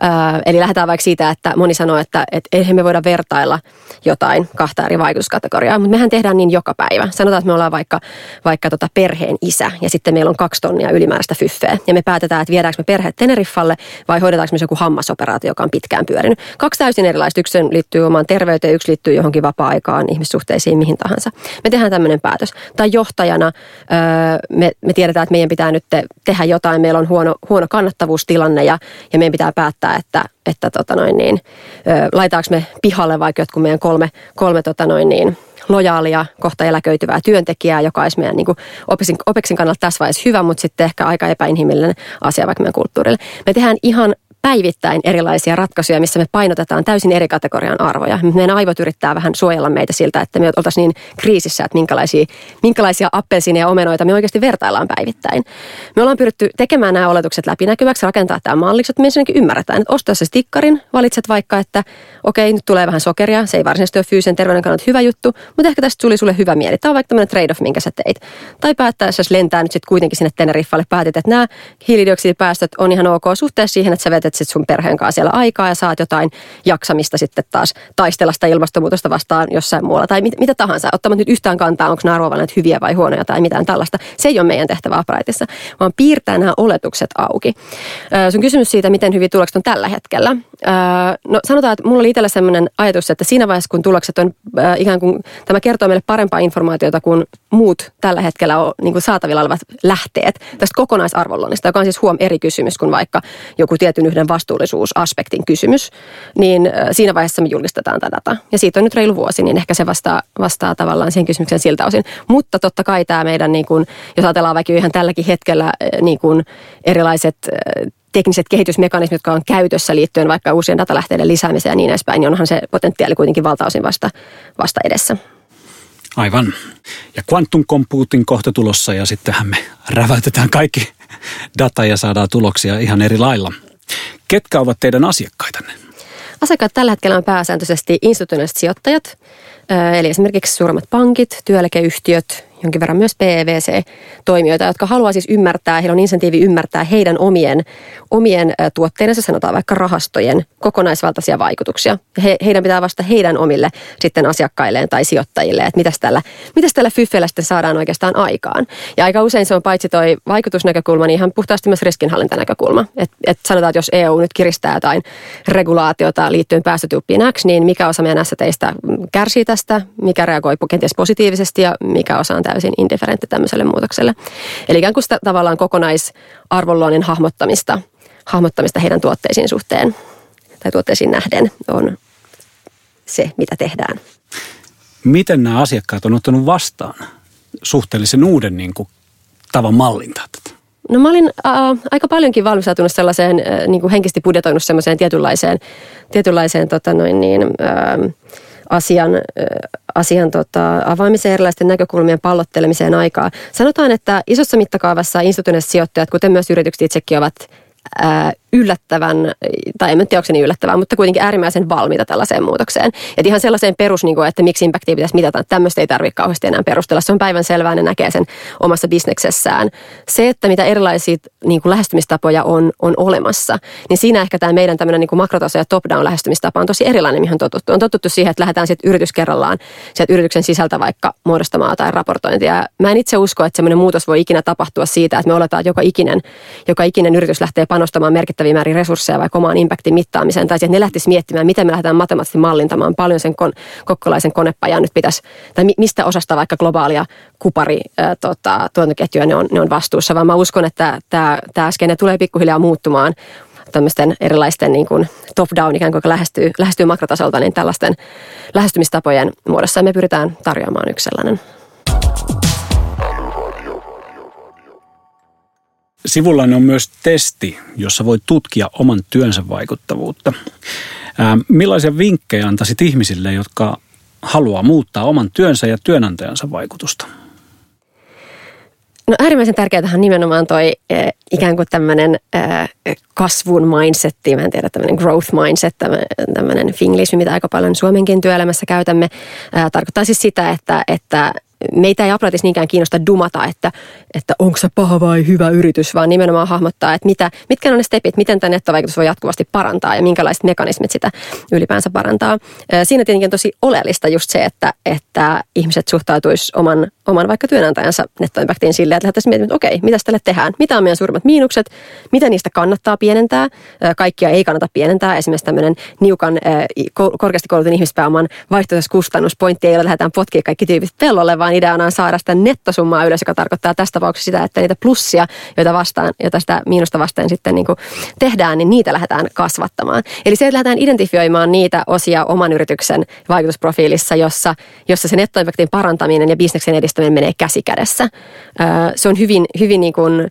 Öö, eli lähdetään vaikka siitä, että moni sanoo, että, että eihän me voida vertailla jotain kahta eri vaikutuskategoriaa, mutta mehän tehdään niin joka päivä. Sanotaan, että me ollaan vaikka, vaikka tota perheen isä ja sitten meillä on kaksi tonnia ylimääräistä fyffeä ja me päätetään, että viedäänkö me perhe Teneriffalle vai hoidetaanko me joku hammasoperaatio, joka on pitkään pyörinyt. Kaksi täysin erilaista. Yksi liittyy omaan terveyteen, yksi liittyy johonkin vapaa-aikaan, ihmissuhteisiin, mihin tahansa. Me tehdään tämmöinen päätös. Tai johtajana öö, me, me tiedetään, että meidän pitää nyt te, tehdä jotain, meillä on huono, huono kannattavuustilanne ja, ja meidän pitää päättää, että, että tota noin niin, laitaanko me pihalle vaikka jotkut meidän kolme, kolme tota noin niin, lojaalia, kohta eläköityvää työntekijää, joka olisi meidän niin kuin OPEXin, OPEXin kannalta tässä vaiheessa hyvä, mutta sitten ehkä aika epäinhimillinen asia vaikka meidän kulttuurille. Me tehdään ihan päivittäin erilaisia ratkaisuja, missä me painotetaan täysin eri kategorian arvoja. Meidän aivot yrittää vähän suojella meitä siltä, että me oltaisiin niin kriisissä, että minkälaisia, minkälaisia appelsiineja ja omenoita me oikeasti vertaillaan päivittäin. Me ollaan pyritty tekemään nämä oletukset läpinäkyväksi, rakentaa tämä malliksi, että me ensinnäkin ymmärretään, että ostaa se stikkarin, valitset vaikka, että okei, nyt tulee vähän sokeria, se ei varsinaisesti ole fyysisen terveyden kannalta hyvä juttu, mutta ehkä tästä tuli sulle hyvä mieli. Tämä on vaikka tämmöinen trade-off, minkä sä teit. Tai päättää, jos lentää nyt sitten kuitenkin sinne Teneriffalle, päätit, että nämä hiilidioksidipäästöt on ihan ok suhteessa siihen, että sä vetet sit sun perheen kanssa siellä aikaa ja saat jotain jaksamista sitten taas taistella sitä ilmastonmuutosta vastaan jossain muualla tai mit, mitä tahansa. Ottamatta nyt yhtään kantaa, onko nämä hyviä vai huonoja tai mitään tällaista. Se ei ole meidän tehtävä Uprightissa, vaan piirtää nämä oletukset auki. Sun kysymys siitä, miten hyvin tulokset on tällä hetkellä. No sanotaan, että mulla oli itsellä sellainen ajatus, että siinä vaiheessa, kun tulokset on ikään kuin, tämä kertoo meille parempaa informaatiota kuin muut tällä hetkellä on niin kuin saatavilla olevat lähteet tästä kokonaisarvonlonnista, joka on siis huom eri kysymys kuin vaikka joku tietyn yhden vastuullisuusaspektin kysymys, niin siinä vaiheessa me julkistetaan tätä data. Ja siitä on nyt reilu vuosi, niin ehkä se vastaa, vastaa tavallaan siihen kysymykseen siltä osin. Mutta totta kai tämä meidän, niin kuin, jos ajatellaan vaikka ihan tälläkin hetkellä niin kuin erilaiset tekniset kehitysmekanismit, jotka on käytössä liittyen vaikka uusien datalähteiden lisäämiseen ja niin edespäin, niin onhan se potentiaali kuitenkin valtaosin vasta, vasta edessä. Aivan. Ja quantum computing kohta tulossa ja sittenhän me räväytetään kaikki data ja saadaan tuloksia ihan eri lailla. Ketkä ovat teidän asiakkaitanne? Asiakkaat tällä hetkellä on pääsääntöisesti institutionaaliset sijoittajat, eli esimerkiksi suuremmat pankit, työeläkeyhtiöt, jonkin verran myös PVC-toimijoita, jotka haluaa siis ymmärtää, heillä on insentiivi ymmärtää heidän omien, omien tuotteidensa, sanotaan vaikka rahastojen kokonaisvaltaisia vaikutuksia. He, heidän pitää vastata heidän omille sitten asiakkailleen tai sijoittajille, että mitäs tällä, mitäs tällä fyffellä sitten saadaan oikeastaan aikaan. Ja aika usein se on paitsi toi vaikutusnäkökulma, niin ihan puhtaasti myös riskinhallintanäkökulma. Että et sanotaan, että jos EU nyt kiristää jotain regulaatiota liittyen päästötyyppiin X, niin mikä osa meidän teistä kärsii tästä, mikä reagoi kenties positiivisesti ja mikä osa on täysin indifferentti tämmöiselle muutokselle. Eli ikään kuin sitä tavallaan kokonaisarvonluonnin hahmottamista, hahmottamista heidän tuotteisiin suhteen tai tuotteisiin nähden on se, mitä tehdään. Miten nämä asiakkaat on ottanut vastaan suhteellisen uuden niin kuin, tavan mallintaa tätä? No mä olin äh, aika paljonkin valmistautunut sellaiseen, äh, niin kuin henkisesti budjetoinut sellaiseen tietynlaiseen, tietynlaiseen tota noin niin, äh, asian, asian tota, avaamiseen erilaisten näkökulmien pallottelemiseen aikaa. Sanotaan, että isossa mittakaavassa instituutioiden sijoittajat, kuten myös yritykset itsekin, ovat yllättävän, tai en tiedä onko se niin yllättävää, mutta kuitenkin äärimmäisen valmiita tällaiseen muutokseen. Et ihan sellaiseen perus, niin kuin, että miksi impactia pitäisi mitata, tämmöistä ei tarvitse kauheasti enää perustella. Se on päivän selvää, ne näkee sen omassa bisneksessään. Se, että mitä erilaisia niin kuin lähestymistapoja on, on olemassa, niin siinä ehkä tämä meidän tämmöinen niin makrotaso ja top-down lähestymistapa on tosi erilainen, mihin on totuttu. On totuttu siihen, että lähdetään sitten yritys kerrallaan sieltä yrityksen sisältä vaikka muodostamaan tai raportointia. Mä en itse usko, että semmoinen muutos voi ikinä tapahtua siitä, että me oletaan, että joka ikinen, joka ikinen yritys lähtee panostamaan merkittäviä määrin resursseja vaikka omaan impactin mittaamiseen, tai että ne lähtisi miettimään, miten me lähdetään matemaattisesti mallintamaan paljon sen kon, kokkolaisen konepajan nyt pitäisi, tai mistä osasta vaikka globaalia kupari tota, tuotantoketjuja ne on, ne on vastuussa, vaan mä uskon, että tämä skene tulee pikkuhiljaa muuttumaan tämmöisten erilaisten niin kuin top-down ikään kuin lähestyy, lähestyy makrotasolta, niin tällaisten lähestymistapojen muodossa me pyritään tarjoamaan yksi sellainen. Sivullanne on myös testi, jossa voi tutkia oman työnsä vaikuttavuutta. Ää, millaisia vinkkejä antaisit ihmisille, jotka haluaa muuttaa oman työnsä ja työnantajansa vaikutusta? No äärimmäisen tärkeää on nimenomaan toi äh, ikään kuin tämmöinen äh, kasvun mindset, mä en tiedä, tämmöinen growth mindset, tämmöinen finglish, mitä aika paljon Suomenkin työelämässä käytämme. Äh, tarkoittaa siis sitä, että, että meitä ei Aplatissa niinkään kiinnosta dumata, että, että onko se paha vai hyvä yritys, vaan nimenomaan hahmottaa, että mitä, mitkä on ne stepit, miten tämä nettovaikutus voi jatkuvasti parantaa ja minkälaiset mekanismit sitä ylipäänsä parantaa. Siinä tietenkin on tosi oleellista just se, että, että ihmiset suhtautuisi oman, oman vaikka työnantajansa nettoimpaktiin silleen, että lähdettäisiin miettimään, että okei, mitä tälle tehdään, mitä on meidän suurimmat miinukset, mitä niistä kannattaa pienentää, kaikkia ei kannata pienentää, esimerkiksi tämmöinen niukan korkeasti koulutun ihmispääoman vaihtoehtoiskustannuspointti ei ole, lähdetään potkia kaikki tyypit pellolle, vaan vaan ideana on saada sitä nettosummaa ylös, joka tarkoittaa tässä tapauksessa sitä, että niitä plussia, joita, vastaan, joita sitä miinusta vastaan sitten niin kuin tehdään, niin niitä lähdetään kasvattamaan. Eli se, että lähdetään identifioimaan niitä osia oman yrityksen vaikutusprofiilissa, jossa, jossa se nettoinfektin parantaminen ja bisneksen edistäminen menee käsi kädessä. Se on hyvin, hyvin niin kuin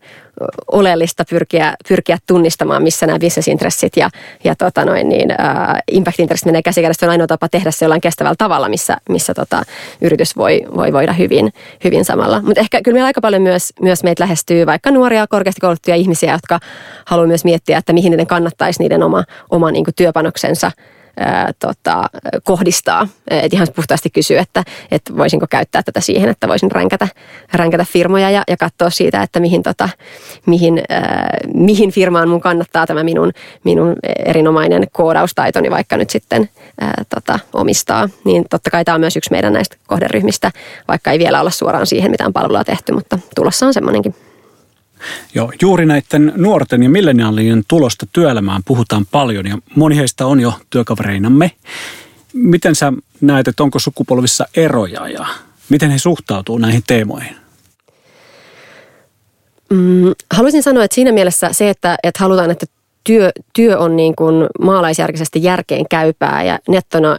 oleellista pyrkiä, pyrkiä tunnistamaan, missä nämä bisnesintressit ja, ja tota noin, niin, uh, impact-intressit menee käsikädessä. On ainoa tapa tehdä se jollain kestävällä tavalla, missä, missä tota, yritys voi, voi voida hyvin, hyvin samalla. Mutta ehkä kyllä meillä aika paljon myös, myös meitä lähestyy vaikka nuoria, korkeasti kouluttuja ihmisiä, jotka haluaa myös miettiä, että mihin niiden kannattaisi niiden oma, oma niin työpanoksensa – ää, tota, kohdistaa. Et ihan puhtaasti kysyä, että, että voisinko käyttää tätä siihen, että voisin ränkätä, ränkätä firmoja ja, ja katsoa siitä, että mihin, tota, mihin, ää, mihin firmaan mun kannattaa tämä minun, minun erinomainen koodaustaitoni vaikka nyt sitten ää, tota, omistaa. Niin totta kai tämä on myös yksi meidän näistä kohderyhmistä, vaikka ei vielä olla suoraan siihen mitään palvelua tehty, mutta tulossa on semmoinenkin. Joo, juuri näiden nuorten ja milleniaalien tulosta työelämään puhutaan paljon ja moni heistä on jo työkavereinamme. Miten sä näet, että onko sukupolvissa eroja ja miten he suhtautuu näihin teemoihin? Mm, haluaisin sanoa, että siinä mielessä se, että, että halutaan, että työ, työ on niin kuin maalaisjärkisesti järkeen käypää ja nettona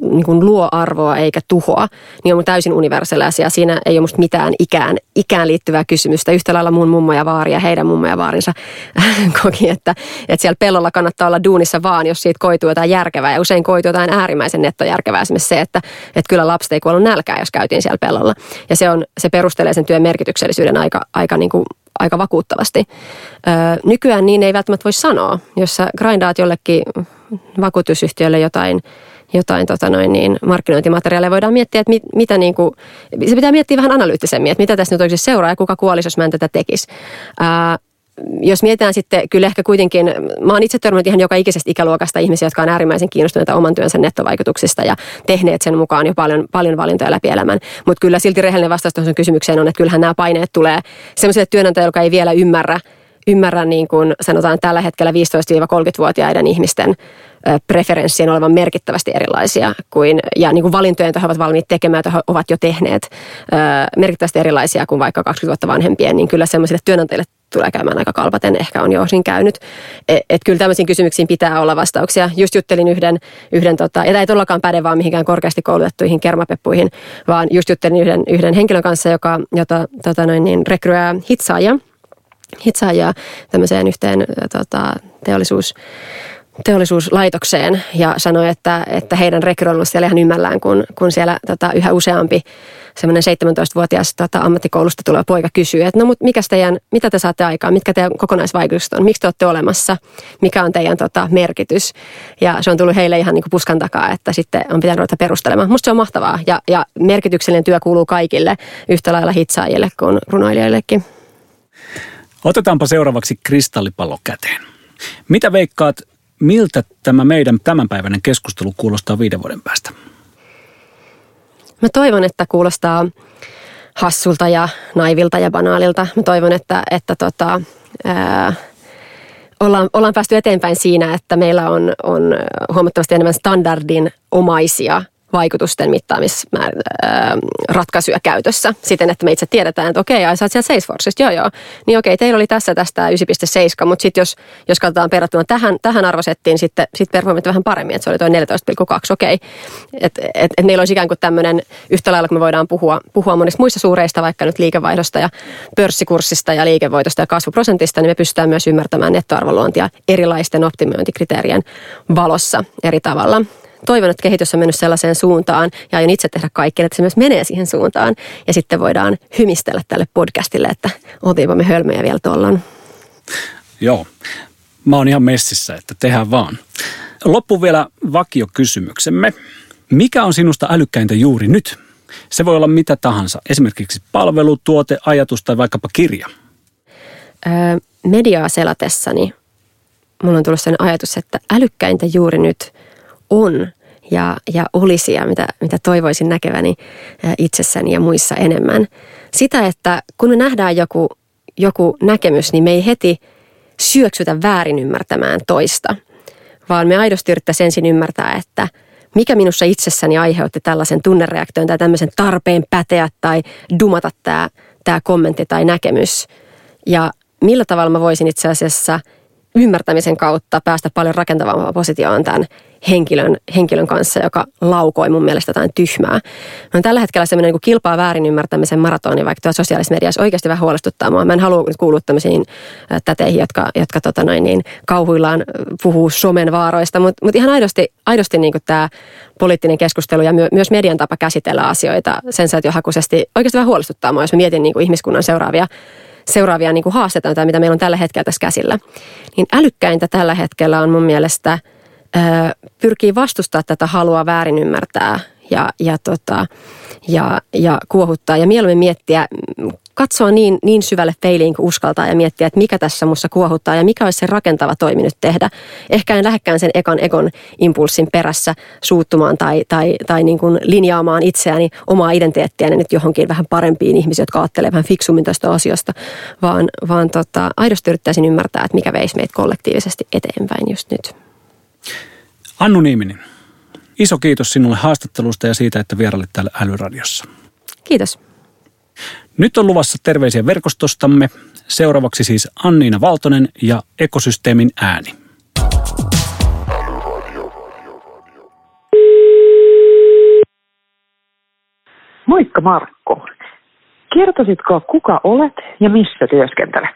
niin kuin luo arvoa eikä tuhoa, niin on täysin universaali asia. Siinä ei ole musta mitään ikään, ikään liittyvää kysymystä. Yhtä lailla mun mummo ja vaari ja heidän mummo ja vaarinsa koki, että, että siellä pellolla kannattaa olla duunissa vaan, jos siitä koituu jotain järkevää. Ja usein koituu jotain äärimmäisen nettojärkevää. Esimerkiksi se, että, että kyllä lapset ei kuollut nälkää, jos käytiin siellä pellolla. Ja se, on, se perustelee sen työn merkityksellisyyden aika, aika niin kuin aika vakuuttavasti. Nykyään niin ei välttämättä voi sanoa. Jos sä grindaat jollekin vakuutusyhtiölle jotain, jotain tota noin niin, markkinointimateriaaleja, voidaan miettiä, että mit, mitä niin kuin, se pitää miettiä vähän analyyttisemmin, että mitä tässä nyt oikeasti seuraa ja kuka kuolisi, jos mä en tätä tekisi. Jos mietitään sitten, kyllä ehkä kuitenkin, mä oon itse törmännyt ihan joka ikisestä ikäluokasta ihmisiä, jotka on äärimmäisen kiinnostuneita oman työnsä nettovaikutuksista ja tehneet sen mukaan jo paljon, paljon valintoja läpi elämän. Mutta kyllä silti rehellinen vastaus tuohon kysymykseen on, että kyllähän nämä paineet tulee sellaiselle työnantajalle, joka ei vielä ymmärrä, ymmärrä niin kuin sanotaan tällä hetkellä 15-30-vuotiaiden ihmisten preferenssien olevan merkittävästi erilaisia kuin, ja niin kuin valintojen, joita ovat valmiit tekemään, joita ovat jo tehneet, merkittävästi erilaisia kuin vaikka 20 vuotta vanhempien, niin kyllä semmoisille työnantajille tulee käymään aika kalpaten, ehkä on jo osin käynyt. Et, et kyllä tämmöisiin kysymyksiin pitää olla vastauksia. Just juttelin yhden, yhden tota, ja tämä ei todellakaan päde vaan mihinkään korkeasti koulutettuihin kermapeppuihin, vaan just juttelin yhden, yhden henkilön kanssa, joka, jota tota noin, niin, rekryää hitsaajia, hitsaajia tämmöiseen yhteen tota, teollisuus teollisuuslaitokseen ja sanoi, että, että heidän rekrytoinnut siellä ihan ymmällään, kun, kun siellä tota, yhä useampi semmoinen 17-vuotias tota, ammattikoulusta tuleva poika kysyy, että no mutta mikä teidän, mitä te saatte aikaan, mitkä teidän kokonaisvaikutukset on, miksi te olette olemassa, mikä on teidän tota, merkitys. Ja se on tullut heille ihan niin kuin puskan takaa, että sitten on pitänyt ruveta perustelemaan. Musta se on mahtavaa ja, ja merkityksellinen työ kuuluu kaikille yhtä lailla hitsaajille kuin runoilijoillekin. Otetaanpa seuraavaksi kristallipallo käteen. Mitä veikkaat, miltä tämä meidän tämänpäiväinen keskustelu kuulostaa viiden vuoden päästä? Mä toivon, että kuulostaa hassulta ja naivilta ja banaalilta. Mä toivon, että, että tota, ää, ollaan, ollaan päästy eteenpäin siinä, että meillä on, on huomattavasti enemmän standardin omaisia vaikutusten mittaamisratkaisuja käytössä. Siten, että me itse tiedetään, että okei, ai sä oot siellä Salesforceista, joo joo, niin okei, teillä oli tässä tästä 9.7, mutta sitten jos, jos katsotaan verrattuna tähän, tähän arvosettiin, sitten sit performit vähän paremmin, että se oli tuo 14,2, okei. Että et, et meillä olisi ikään kuin tämmöinen yhtä lailla, kun me voidaan puhua, puhua monista muista suureista, vaikka nyt liikevaihdosta ja pörssikurssista ja liikevoitosta ja kasvuprosentista, niin me pystytään myös ymmärtämään nettoarvonluontia erilaisten optimointikriteerien valossa eri tavalla toivon, että kehitys on mennyt sellaiseen suuntaan ja aion itse tehdä kaikkea, että se myös menee siihen suuntaan. Ja sitten voidaan hymistellä tälle podcastille, että oltiinpa me hölmöjä vielä tuolloin. Joo, mä oon ihan messissä, että tehdään vaan. Loppu vielä vakiokysymyksemme. Mikä on sinusta älykkäintä juuri nyt? Se voi olla mitä tahansa, esimerkiksi palvelu, tuote, ajatus tai vaikkapa kirja. Öö, mediaa selatessani mulla on tullut sellainen ajatus, että älykkäintä juuri nyt – on ja, ja olisi ja mitä, mitä toivoisin näkeväni itsessäni ja muissa enemmän. Sitä, että kun me nähdään joku, joku näkemys, niin me ei heti syöksytä väärin ymmärtämään toista, vaan me aidosti yrittäisiin ensin ymmärtää, että mikä minussa itsessäni aiheutti tällaisen tunnereaktion tai tämmöisen tarpeen päteä tai dumata tämä, tämä kommentti tai näkemys. Ja millä tavalla mä voisin itse asiassa ymmärtämisen kautta päästä paljon rakentavampaan positioon tämän henkilön, henkilön kanssa, joka laukoi mun mielestä jotain tyhmää. Mä tällä hetkellä semmoinen niin kilpaa väärin ymmärtämisen maratoni, vaikka tuo sosiaalisessa mediassa oikeasti vähän huolestuttaa mua. Mä en halua nyt kuulua tämmöisiin täteihin, jotka, jotka tota noin, niin, kauhuillaan puhuu somen vaaroista, mutta mut ihan aidosti, aidosti niin tämä poliittinen keskustelu ja my, myös median tapa käsitellä asioita sen hakusesti oikeasti vähän huolestuttaa mua, jos mä mietin niin ihmiskunnan seuraavia seuraavia niin kuin haasteita, tai mitä meillä on tällä hetkellä tässä käsillä. Niin älykkäintä tällä hetkellä on mun mielestä – pyrkii vastustaa tätä halua väärin ymmärtää ja, ja, tota, ja, ja kuohuttaa ja mieluummin miettiä, katsoa niin, niin syvälle peiliin kuin uskaltaa ja miettiä, että mikä tässä mussa kuohuttaa ja mikä olisi se rakentava toimi nyt tehdä. Ehkä en lähdekään sen ekan egon impulssin perässä suuttumaan tai, tai, tai niin kuin linjaamaan itseäni omaa identiteettiäni nyt johonkin vähän parempiin ihmisiin, jotka ajattelee vähän fiksummin tästä asiasta, vaan, vaan tota, aidosti yrittäisin ymmärtää, että mikä veisi meitä kollektiivisesti eteenpäin just nyt. Annu Niiminen, iso kiitos sinulle haastattelusta ja siitä, että vierailit täällä Älyradiossa. Kiitos. Nyt on luvassa terveisiä verkostostamme. Seuraavaksi siis Anniina Valtonen ja Ekosysteemin ääni. Moikka Markko. Kertoisitko, kuka olet ja missä työskentelet?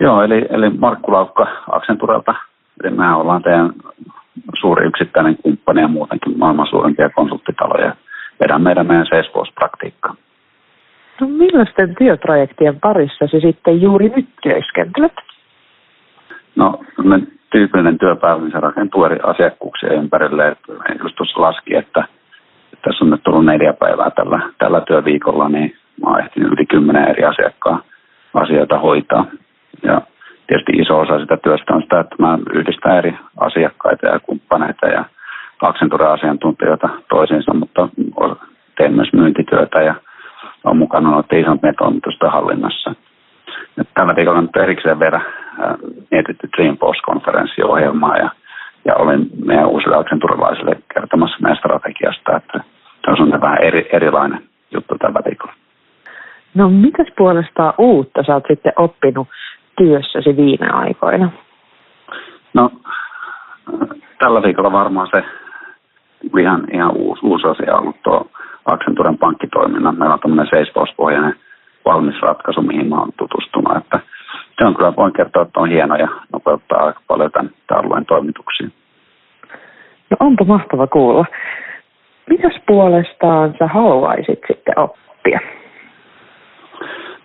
Joo, eli, eli Markku Laukka Aksenturelta Eli mehän ollaan teidän suuri yksittäinen kumppani ja muutenkin maailman suurimpia konsulttitaloja. Vedän meidän meidän Salesforce-praktiikkaa. No millaisten työprojektien parissa se sitten juuri nyt työskentelet? No, tyypillinen työpäivä, se rakentuu eri asiakkuuksia ympärille. Että just tuossa laski, että, että tässä on nyt tullut neljä päivää tällä, tällä työviikolla, niin mä oon ehtinyt yli kymmenen eri asiakkaan asioita hoitaa. Ja tietysti iso osa sitä työstä on sitä, että mä yhdistän eri asiakkaita ja kumppaneita ja Accenture-asiantuntijoita toisiinsa, mutta teen myös myyntityötä ja on mukana noiden isompien toimitusten hallinnassa. Ja tällä viikolla nyt erikseen vielä mietitty Dreamforce-konferenssiohjelmaa ja, ja olin meidän uusille Accenturelaisille kertomassa meidän strategiasta, että se on vähän eri, erilainen juttu tällä viikolla. No mitäs puolestaan uutta sä oot sitten oppinut työssäsi viime aikoina? No, tällä viikolla varmaan se ihan, ihan uusi, uusi asia on ollut tuo Accenturen pankkitoiminnan. Meillä on tämmöinen Salesforce-pohjainen valmis ratkaisu, mihin mä oon tutustunut. Että se on kyllä, voin kertoa, että on hieno ja nopeuttaa aika paljon tämän, tämän alueen toimituksia. No onpa mahtava kuulla. Mitäs puolestaan sä haluaisit sitten oppia?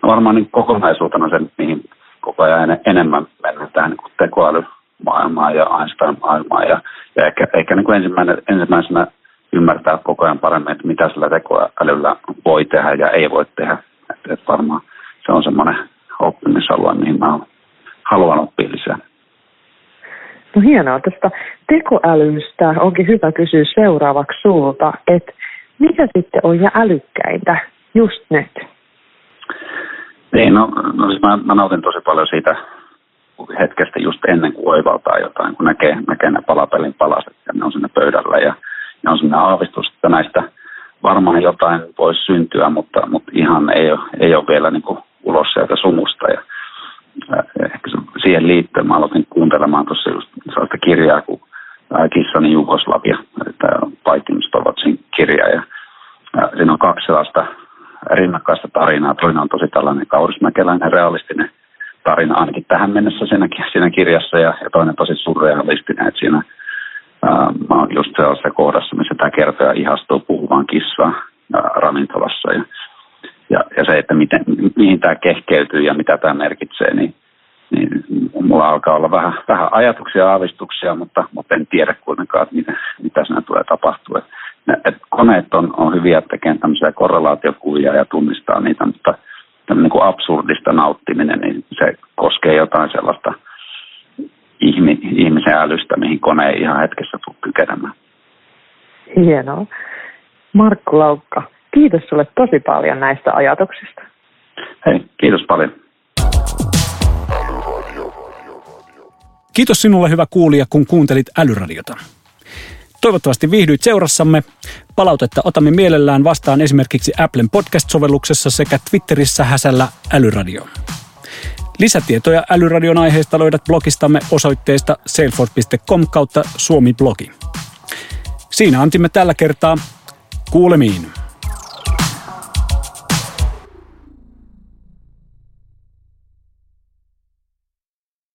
No varmaan niin kokonaisuutena sen, mihin koko ajan enemmän mennä tähän niin tekoälymaailmaan ja Einstein-maailmaan ja, ja ehkä, ehkä niin kuin ensimmäinen, ensimmäisenä ymmärtää koko ajan paremmin, että mitä sillä tekoälyllä voi tehdä ja ei voi tehdä. Että, että varmaan se on semmoinen oppimisalue, mihin mä haluan oppia lisää. No hienoa. Tästä tekoälystä onkin hyvä kysyä seuraavaksi sulta, että mikä sitten on ja älykkäintä just nyt? Niin, no, no siis mä, mä nautin tosi paljon siitä hetkestä just ennen kuin oivaltaa jotain, kun näkee, näkee ne palapelin palaset ja ne on sinne pöydällä ja ne on sinne aavistus, että näistä varmaan jotain voisi syntyä, mutta, mutta ihan ei ole, ei ole vielä niin ulos sieltä sumusta. Ja, ehkä siihen liittyen mä aloitin kuuntelemaan tuossa just sellaista kirjaa kuin Kissani Jugoslavia, tämä Fighting Stovatsin kirja. Ja, ja siinä on kaksi sellaista rinnakkaista tarinaa. Toinen on tosi tällainen kaurismäkeläinen realistinen tarina ainakin tähän mennessä siinä, siinä kirjassa ja, ja toinen tosi surrealistinen, että siinä mä oon just sellaisessa kohdassa, missä tämä kertoja ihastuu puhuvaan kissaan ravintolassa. Ja, ja, ja, se, että miten, mihin tämä kehkeytyy ja mitä tämä merkitsee, niin, niin mulla alkaa olla vähän, vähän ajatuksia ja aavistuksia, mutta, mutta en tiedä kuitenkaan, että mitä, mitä siinä tulee tapahtua. Että koneet on, on hyviä tekemään tämmöisiä korrelaatiokuvia ja tunnistaa niitä, mutta tämmöinen niin absurdista nauttiminen, niin se koskee jotain sellaista ihmi, ihmisen älystä, mihin kone ei ihan hetkessä tule kykenemään. Hienoa. Markku Laukka, kiitos sulle tosi paljon näistä ajatuksista. Hei, kiitos paljon. Kiitos sinulle hyvä kuulija, kun kuuntelit Älyradiota. Toivottavasti viihdyit seurassamme. Palautetta otamme mielellään vastaan esimerkiksi Applen podcast-sovelluksessa sekä Twitterissä häsällä älyradio. Lisätietoja Älyradion aiheesta löydät blogistamme osoitteesta salesforce.com kautta suomi-blogi. Siinä antimme tällä kertaa kuulemiin.